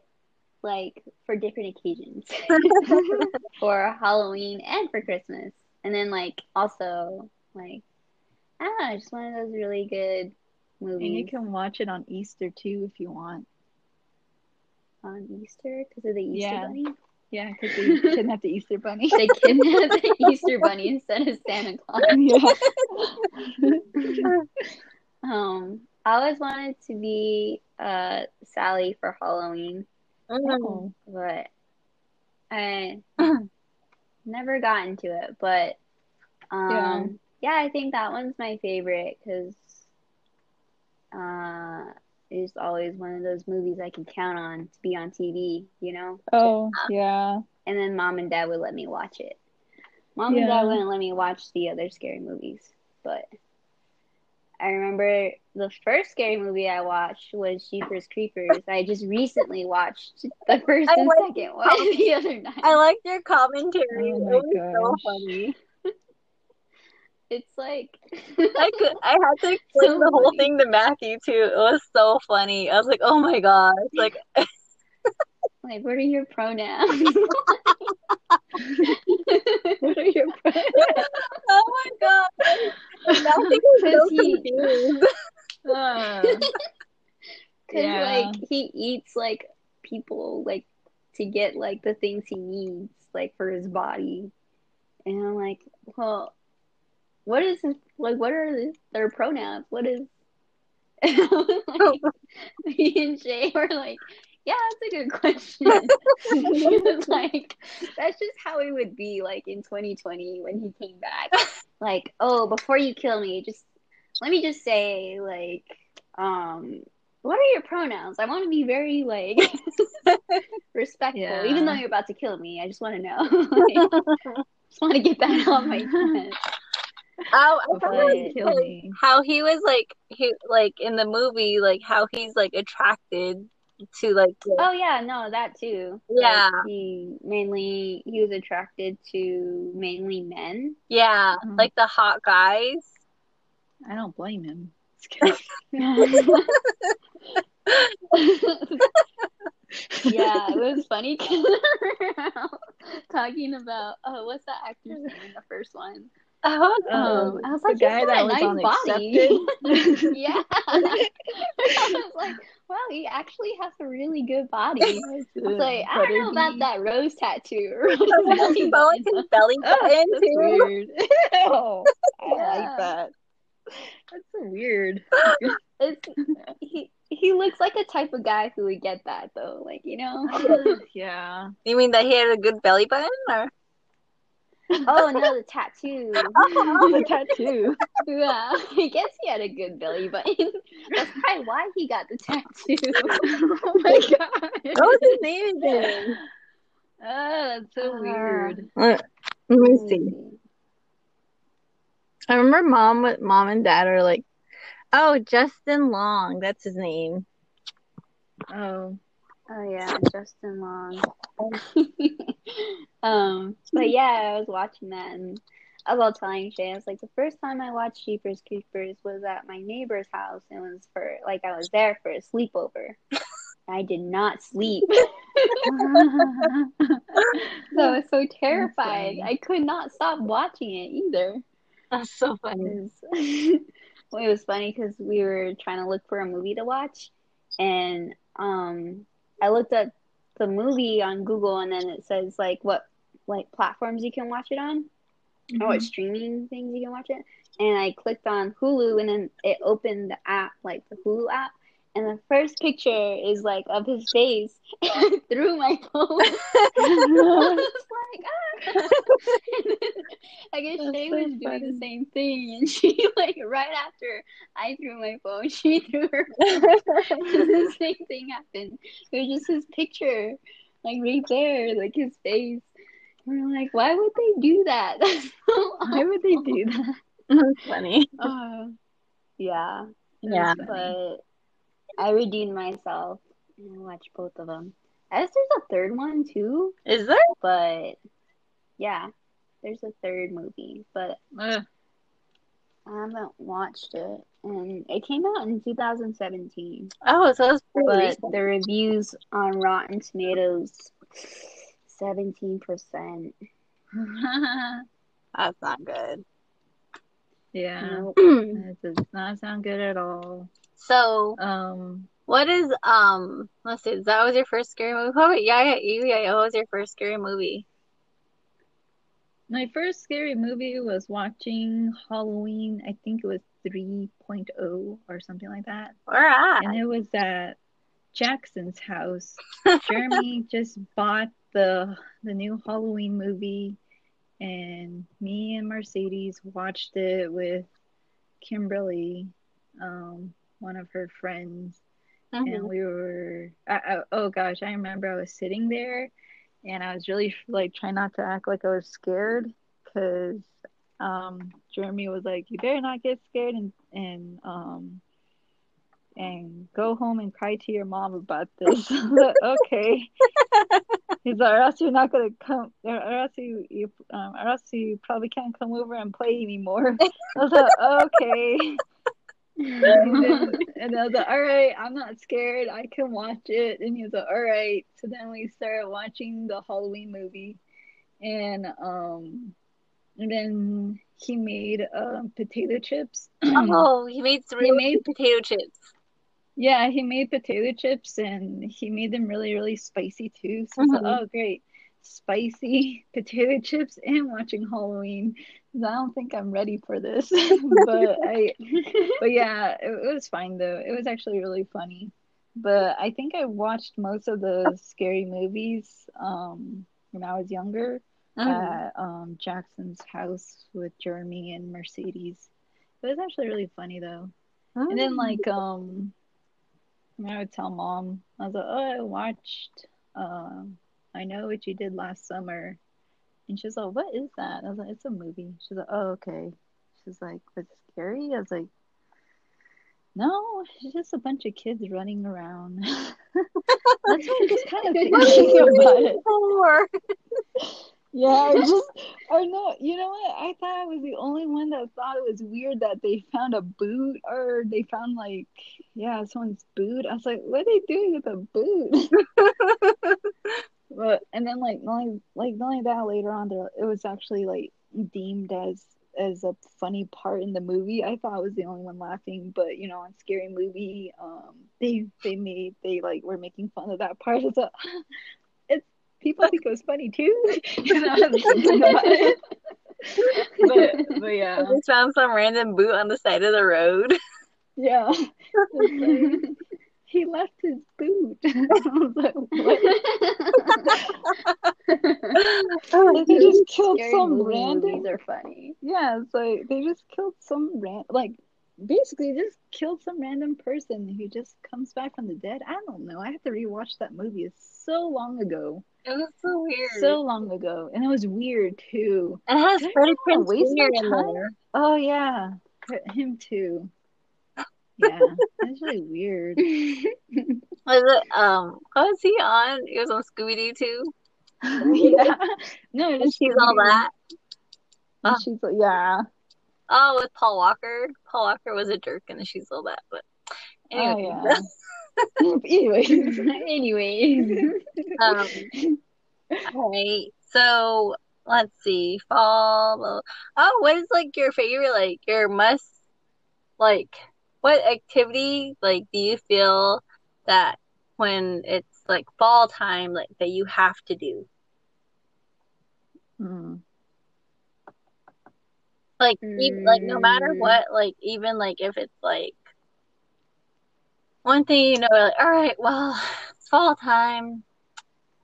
like for different occasions <laughs> <laughs> for Halloween and for Christmas. And then, like, also, like, I don't know, just one of those really good movies And you can watch it on Easter too if you want. on Easter because of the Easter Yeah. Bunny. Yeah, because they kidnapped the Easter bunny. They kidnapped the Easter Bunny instead of Santa Claus. <laughs> yeah. <laughs> Um, I always wanted to be uh Sally for Halloween. Oh. but I <clears throat> never got into it. But um, yeah, I think that one's my favorite because uh, it's always one of those movies I can count on to be on TV, you know. Oh, yeah. And then mom and dad would let me watch it. Mom and dad wouldn't let me watch the other scary movies, but I remember the first scary movie I watched was Jeepers Creepers. I just recently watched the first I and second one <laughs> the other night. I liked your commentary. Oh it my was so funny. It's like I could <laughs> I had to explain So the whole funny. thing to Matthew too. It was so funny. I was like, oh my gosh. Like <laughs> like what are your pronouns? <laughs> what are your pronouns? oh my god. Matthew was so Because he- confused. Uh, Because Yeah. like he eats like people like to get like the things he needs like for his body, and I'm like, well, what is his, like? What are his, their pronouns? What is? <laughs> <laughs> like, me <laughs> and Jay were like, yeah, that's a good question. was like, that's just how it would be like in 2020 when he came back. Like, oh, before you kill me, just let me just say like, um, what are your pronouns? I want to be very like respectful, Yeah. even though you're about to kill me. I just want to know. Like, just want to get that off my chest. Oh, I thought it was how he was like he like in the movie, like how he's like attracted to like the- Oh yeah, no, that too. Yeah. Like, he mainly he was attracted to mainly men. yeah, Mhm. like the hot guys. I don't blame him. <laughs> <laughs> yeah, it was funny 'cause <laughs> talking about oh, what's that actor's name in the first one? Oh, Um, I was the like, guy he's that a was nice on. Accepted. <laughs> <laughs> yeah, <laughs> I was like, wow, he actually has a really good body. I was like, I don't know about that rose tattoo. I belly like button. his belly Oh, button that's too. weird. Ew, I Yeah. like that. That's so weird. It's he. He looks like a type of guy who would get that though, like you know. yeah. You mean that he had a good belly button, or oh no, the tattoo. <laughs> the tattoo. <laughs> yeah, I guess he had a good belly button. <laughs> That's probably why he got the tattoo. oh my god. what was his name again? Oh, that's so Uh, weird. Let me see. I remember mom with mom and dad are like, oh, Justin Long, that's his name. Oh. Oh yeah, Justin Long. <laughs> um, but yeah, I was watching that and I was all telling Shay, I was like, the first time I watched Jeepers Creepers was at my neighbor's house and it was for like I was there for a sleepover. I did not sleep. <laughs> so I was so terrified. I could not stop watching it either. That's so funny. It was, well, <laughs> it was funny because we were trying to look for a movie to watch, and um, I looked up the movie on Google, and then it says like what like platforms you can watch it on, or what streaming things you can watch it. And I clicked on Hulu, and then it opened the app, like the Hulu app. And the first picture is like of his face <laughs> through my phone. <laughs> I was <laughs> like, ah. I guess That's Shay so was doing the same thing, and she like right after I threw my phone, she threw her. phone. the same thing happened. It was just his picture, like right there, like his face. And we're like, why would they do that? That's so Why would they do that? That's funny. uh, yeah, Yeah. but I redeemed myself and I watched both of them. I guess there's a third one too, Is there? but yeah, there's a third movie, but Ugh. I haven't watched it. And it came out in 2017, Oh, so it's pretty but recent. the reviews on Rotten Tomatoes, 17%. <laughs> That's not good. yeah, Nope. that does not sound good at all. So, Um, what is um? Let's see. That was your first scary movie. What about yeah, yeah, yeah, yeah. What was your first scary movie? my first scary movie was watching Halloween. I think it was 3.0 or something like that. Where at? and it was at Jackson's house. <laughs> Jeremy just bought the the new Halloween movie, and me and Mercedes watched it with Kimberly, um, one of her friends, and Mhm. we were. I, I, oh gosh, I remember I was sitting there, and I was really like trying not to act like I was scared, because um, Jeremy was like, "You better not get scared," and and um and go home and cry to your mom about this. Like, <laughs> okay. <laughs> He's like, or else you're not gonna come, or, or else you, you, um, or else you probably can't come over and play anymore. <laughs> I was like, okay. And, <laughs> and I was like, all right, I'm not scared. I can watch it. And he was like, all right. So then we started watching the Halloween movie, and um, and then he made um potato chips. <clears throat> Oh, he made three He made- potato chips. Yeah, he made potato chips and he made them really, really spicy too. So I was like, oh, great. Spicy <laughs> potato chips and watching Halloween. I don't think I'm ready for this. <laughs> but I <laughs> but yeah, it, it was fine though. It was actually really funny. But I think I watched most of the scary movies um when I was younger Mhm. at um Jackson's house with Jeremy and Mercedes. It was actually really funny though. And then like um I, would tell mom, I was like, Oh, I watched um I know what you did last summer and she's like, What is that? I was like, It's a movie. She's like, Oh, okay. She's like, it scary? I was like, No, it's just a bunch of kids running around. <laughs> That's what I just kind of thinking about it. <laughs> Yeah, I just or no, you know what? I thought I was the only one that thought it was weird that they found a boot or they found like yeah, someone's boot. I was like, what are they doing with a boot? <laughs> But and then like not only like not only that later on there it was actually like deemed as as a funny part in the movie. I thought I was the only one laughing, but you know, on Scary Movie, um they they made they like were making fun of that part. <laughs> It's like it's people think it was funny too. and I was thinking about it. but but yeah. I just found some random boot on the side of the road. <laughs> Yeah. Like, he left his boot. <laughs> I was like, what? They just killed some random. movies are funny. Yeah, it's like they just killed some ran like basically just killed some random person who just comes back from the dead. I don't know. I have to rewatch that movie. It's so long ago. It was so weird. So long ago. And it was weird too. it has Freddie Prinze Jr. in there. Oh yeah. Him too. Yeah. That's really weird. <laughs> Was it um what was he on? He was on Scooby Doo too. <laughs> yeah. <laughs> No, And she's all that. And Oh. she's yeah. Oh, with Paul Walker. Paul Walker was a jerk and she's all that, but Oh anyway. yeah. <laughs> anyway, Anyways. Um, all right. So let's see. Fall. Oh, what is like your favorite? Like your must. Like what activity? Like do you feel that when it's like fall time, like that you have to do? Hmm. Like even like no matter Mm. what, like even like if it's like one thing you know, like all right, well, it's fall time.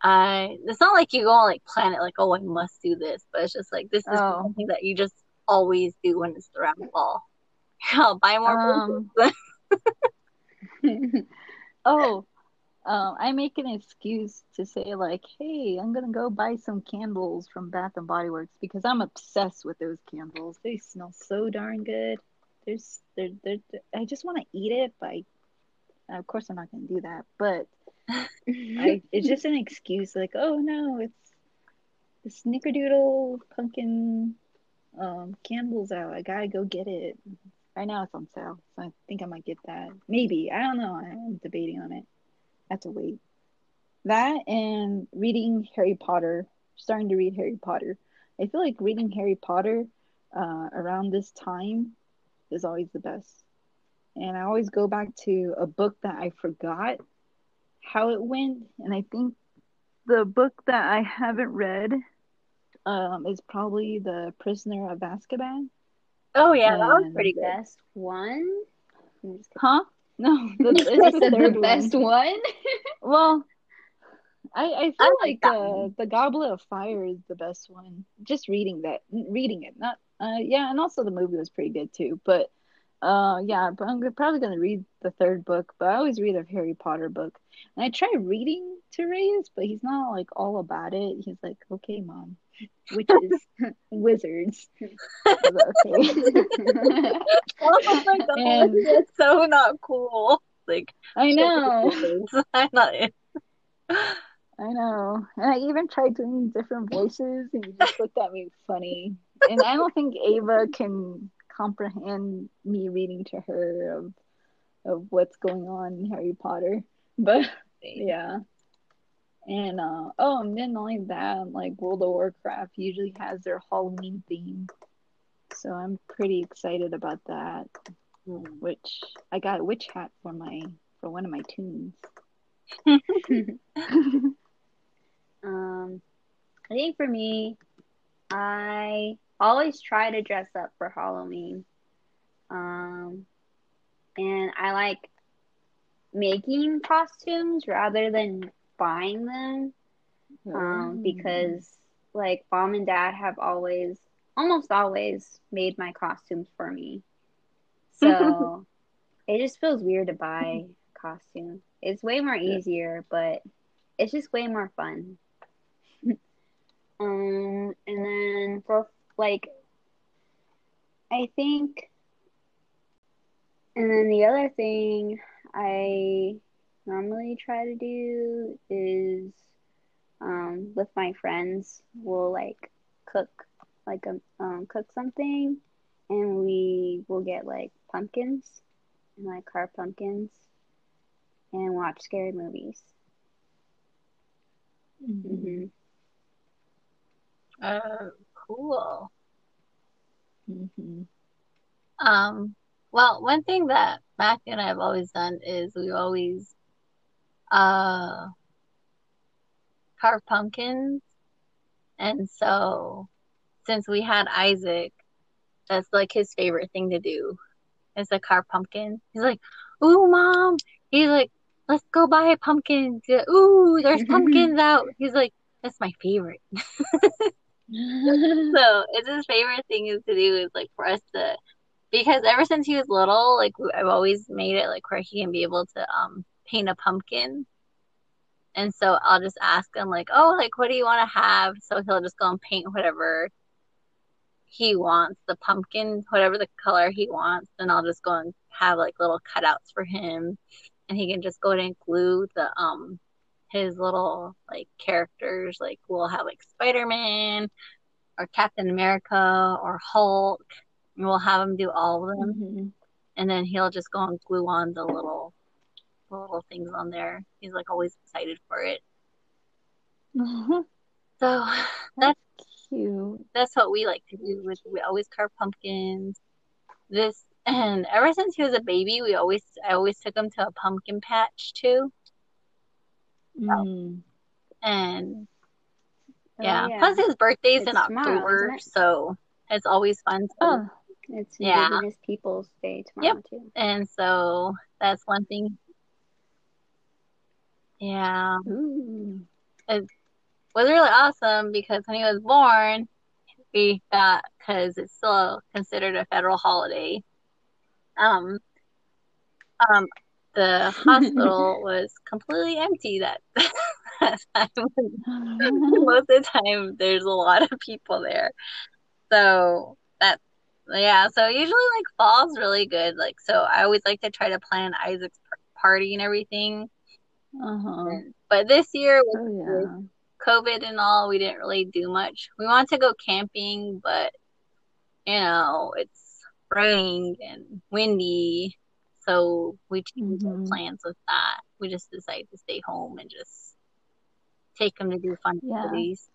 I it's not like you go and like plan it like, oh, I must do this, but it's just like this is Oh. something that you just always do when it's around fall. <laughs> I'll buy more Um. <laughs> <laughs> Oh, um, I make an excuse to say like, "Hey, I'm gonna go buy some candles from Bath and Body Works because I'm obsessed with those candles. They smell so darn good. There's, they're, they're, I just want to eat it, but I, of course I'm not gonna do that. But <laughs> I, it's just an excuse. Like, oh no, it's the Snickerdoodle pumpkin um candles out. I gotta go get it. Right now it's on sale, so I think I might get that. Maybe. I don't know. I'm debating on it. Have to wait. That and reading Harry Potter, starting to read Harry Potter. I feel like reading Harry Potter uh, around this time is always the best. And I always go back to a book that I forgot how it went. And I think the book that I haven't read um, is probably The Prisoner of Azkaban. Oh yeah, that was pretty good. Best one? Huh? No, <laughs> the, it's kidding. the best one? <laughs> Well, I I feel I like like uh, the Goblet of Fire is the best one. Just reading that, reading it, not uh yeah, and also the movie was pretty good too. But uh yeah, but I'm probably gonna read the third book. But I always read a Harry Potter book, and I try reading to Reyes, but he's not like all about it. He's like, okay, mom, witches, <laughs> wizards. I was like, okay. Oh my god, And- that's so not cool. Like I know. <laughs> I'm not in. I know. And I even tried doing different voices and you just looked at me funny. And I don't think Ava can comprehend me reading to her of of what's going on in Harry Potter. But yeah. And uh oh and then only that, like World of Warcraft usually has their Halloween theme. So I'm pretty excited about that. Which I got a witch hat for my for one of my toons. <laughs> Um, I think for me, I always try to dress up for Halloween. Um, and I like making costumes rather than buying them. Um, because like mom and dad have always, almost always made my costumes for me. <laughs> So it just feels weird to buy a costume. It's way more easier, but it's just way more fun. <laughs> um, and then for like, I think, and then the other thing I normally try to do is, um, with my friends, we'll like cook, like a um, cook something, and we will get like pumpkins and like carve pumpkins and watch scary movies. hmm Uh, cool. Mhm. Um, well, one thing that Matthew and I have always done is we've always uh carved pumpkins. And so since we had Isaac, that's like his favorite thing to do is to carve pumpkins. He's like, Ooh, mom. He's like, let's go buy pumpkins. Like, Ooh, there's <laughs> pumpkins out. He's like, that's my favorite. <laughs> So it's his favorite thing is to do is like for us to because ever since he was little, like I've always made it like where he can be able to um paint a pumpkin. And so I'll just ask him like, "Oh, like what do you want to have?" So he'll just go and paint whatever he wants, the pumpkin, whatever the color he wants, and I'll just go and have like little cutouts for him and he can just go and glue the um his little like characters like we'll have like Spider-Man or Captain America or Hulk and we'll have him do all of them Mhm. and then he'll just go and glue on the little little things on there. He's like always excited for it. So that's Cute. that's what we like to do. With we always carve pumpkins. This and ever since he was a baby, we always I always took him to a pumpkin patch too. Mm. And Oh, yeah, plus his birthday's in It's tomorrow, October, it? so it's always fun. To, Oh, It's Yeah. Indigenous Peoples Day tomorrow too. And so that's one thing. Yeah, ooh. was really awesome because when he was born, we got because it's still considered a federal holiday. Um, um, the hospital <laughs> was completely empty that <laughs> that time. <laughs> Most of the time, there's a lot of people there, so that yeah. So usually, like fall's really good. Like so, I always like to try to plan Isaac's party and everything. Uh-huh. But this year with Oh yeah. COVID and all, we didn't really do much. We wanted to go camping, but you know, it's raining and windy, so we changed our Mhm. plans with that. We just decided to stay home and just take them to do fun Yeah. activities.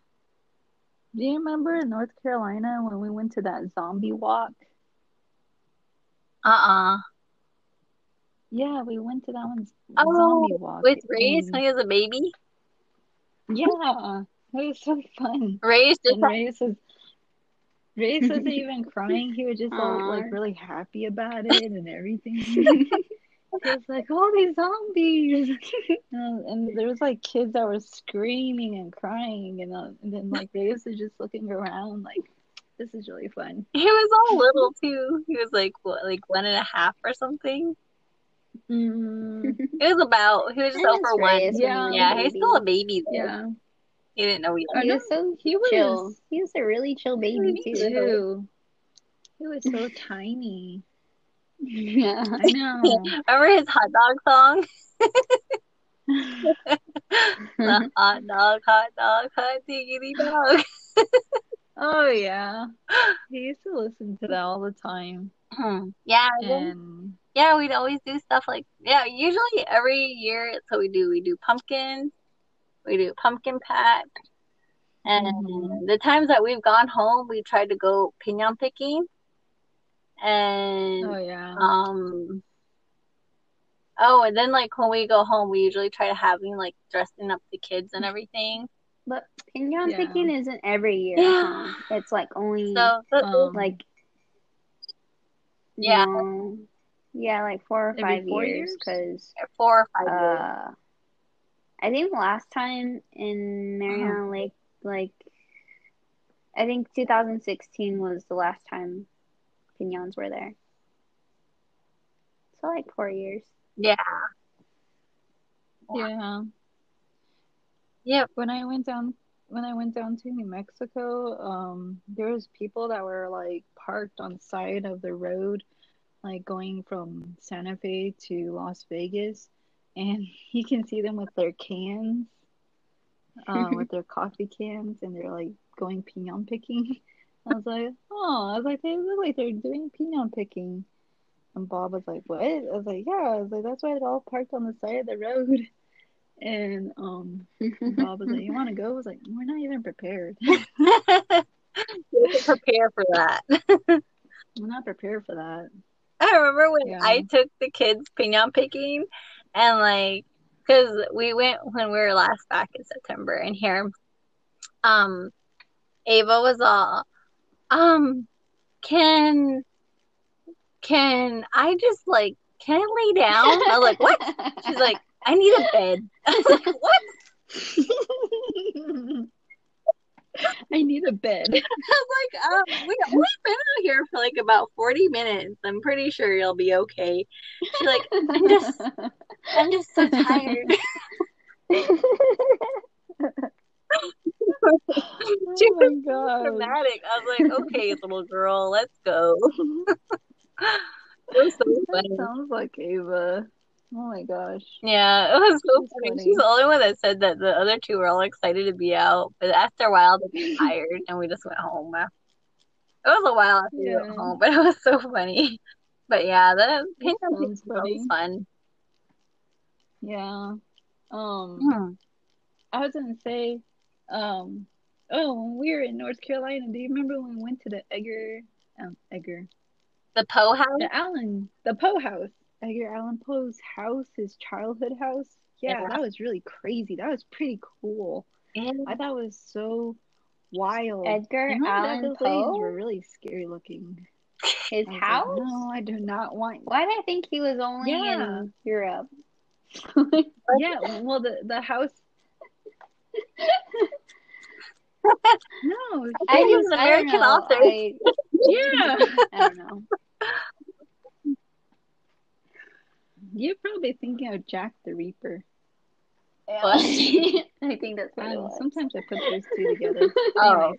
Do you remember in North Carolina when we went to that zombie walk? Uh-uh. Yeah, we went to that one Oh, zombie walk. With Reyes and- when he was a baby, Yeah, it was so fun. Reyes just And Reyes was Reyes wasn't <laughs> even crying. He was just all like really happy about it and everything. <laughs> he was like, "Oh, these zombies!" <laughs> and, and there was like kids that were screaming and crying, and, uh, and then like Reyes was just looking around like, "This is really fun." he was all little too. He was like what, like one and a half or something. <laughs> Mm, He was about. He was just over one. Reyes when he Yeah. was Yeah, he's still a baby though. yeah, He didn't know yet. I He was so he was chill. He was a really chill baby Me too. too. He was so tiny. <laughs> Yeah. I <laughs> know. Remember his hot dog song? the hot dog, hot dog, hot diggity dog. oh yeah, he used to listen to that all the time, yeah, and yeah, we'd always do stuff like yeah. Usually every year, so we do we do pumpkins, we do pumpkin patch, and Mhm. the times that we've gone home, we tried to go pinon picking, and oh yeah. um. Oh, and then like when we go home, we usually try to having like dressing up the kids and everything. But pinyon Yeah. picking isn't every year. Yeah. huh? It's like only So th- Um, like Yeah. no. Yeah, like four or Every five four years. years? Because four or five years. uh, I think last time in Mariano Lake, like I think 2016 was the last time pinyons were there. So like four years. Yeah. Yeah. Yep. When I went down when I went down to New Mexico, um, there was people that were like parked on the side of the road, like going from Santa Fe to Las Vegas, and <laughs> you can see them with their cans, uh, with their <laughs> coffee cans, and they're like going pinon picking. I was like, oh, I was like, they look like they're doing pinon picking. And Bob was like, what? I was like, yeah. I was like, that's why they're all parked on the side of the road. And um, Bob was like, you want to go? I was like, we're not even prepared. <laughs> to prepare for that. We're not prepared for that. I remember when Yeah. I took the kids pinon picking and like because we went when we were last back in September and here um Ava was all um can can I just like can I lay down? I was like what? She's like I need a bed. <laughs> I was like what? <laughs> <laughs> I need a bed. I was <laughs> like um we we've been out here for like about 40 minutes. I'm pretty sure you'll be okay. She's like I'm just I'm just so tired. <laughs> She oh my god. dramatic. I was like, okay, little girl, let's go. So That sounds like Ava. Oh my gosh. Yeah, it was so funny. She's the only one that said that the other two were all excited to be out, but after a while they got <laughs> tired and we just went home. It was a while after we went home, <laughs> but it was so funny. But yeah, the pin was fun. Yeah. Um, Hmm. I was gonna say, um, oh, when we were in North Carolina, do you remember when we went to the Edgar, um, Edgar, The Poe House. the Allen, the Poe house, Edgar Allan Poe's house, his childhood house? Yeah, Yeah. that was really crazy. That was pretty cool. Yeah. I thought it was so wild. Edgar And all Allan Poe? were really scary looking. His was like, house? no, I do not want. Why did I think he was only Yeah. in Europe? <laughs> Yeah, well, the the house. <laughs> No, I was an American author. I, <laughs> yeah. I don't know. You're probably thinking of Jack the Ripper. What? <laughs> I think that's what I it was. Sometimes I put those two together. <laughs> Oh.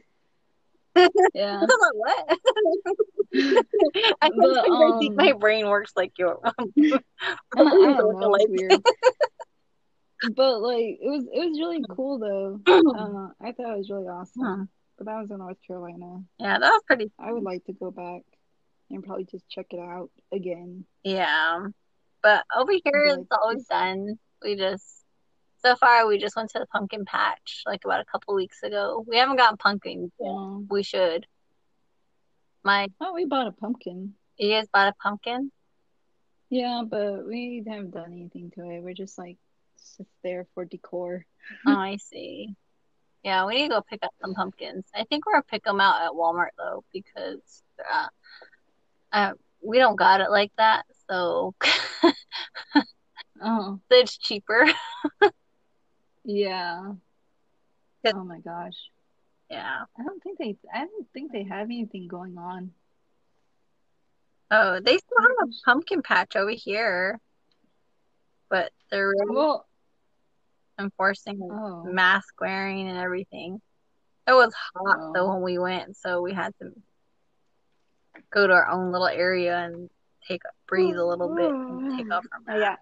<laughs> Yeah. I was like, what? I But, don't um, think my brain works like your. I don't know, it's weird. But like, it was it was really cool though. <clears throat> Uh, I thought it was really awesome. Hmm. But that was in North Carolina. Yeah, that was pretty. I would like to go back and probably just check it out again. Yeah, but over here it's always done. We just so far we just went to the pumpkin patch like about a couple weeks ago. We haven't gotten pumpkin. yet. Um, We should. My, oh, we bought a pumpkin. you guys bought a pumpkin? Yeah, but we haven't done anything to it. We're just like sit there for decor. Oh, <laughs> I see. Yeah, we need to go pick up some pumpkins. I think we're gonna pick them out at Walmart though because uh, uh, we don't got it like that, so <laughs> <laughs> Oh, it's cheaper. <laughs> yeah. Oh my gosh. Yeah. I don't think they I don't think they have anything going on. Oh, they still have a pumpkin patch over here, but they're really Well, enforcing oh. mask wearing and everything. It was hot though Oh. when we went, so we had to go to our own little area and take a breathe a little bit and take off our Oh yeah.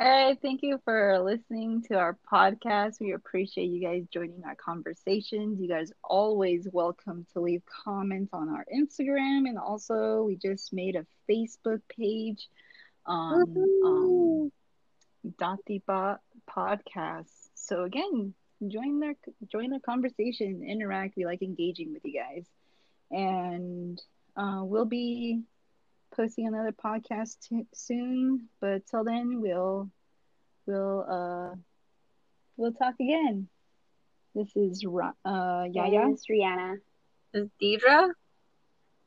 All right, thank you for listening to our podcast. We appreciate you guys joining our conversations. You guys always welcome to leave comments on our Instagram, and also we just made a Facebook page on um, Dati Ba Podcast. So again, join their join the conversation, interact. We like engaging with you guys, and uh, we'll be posting another podcast t- soon. But till then, we'll we'll uh we'll talk again. This is Ra- uh Yaya. It's Rihanna. This Is Deidre?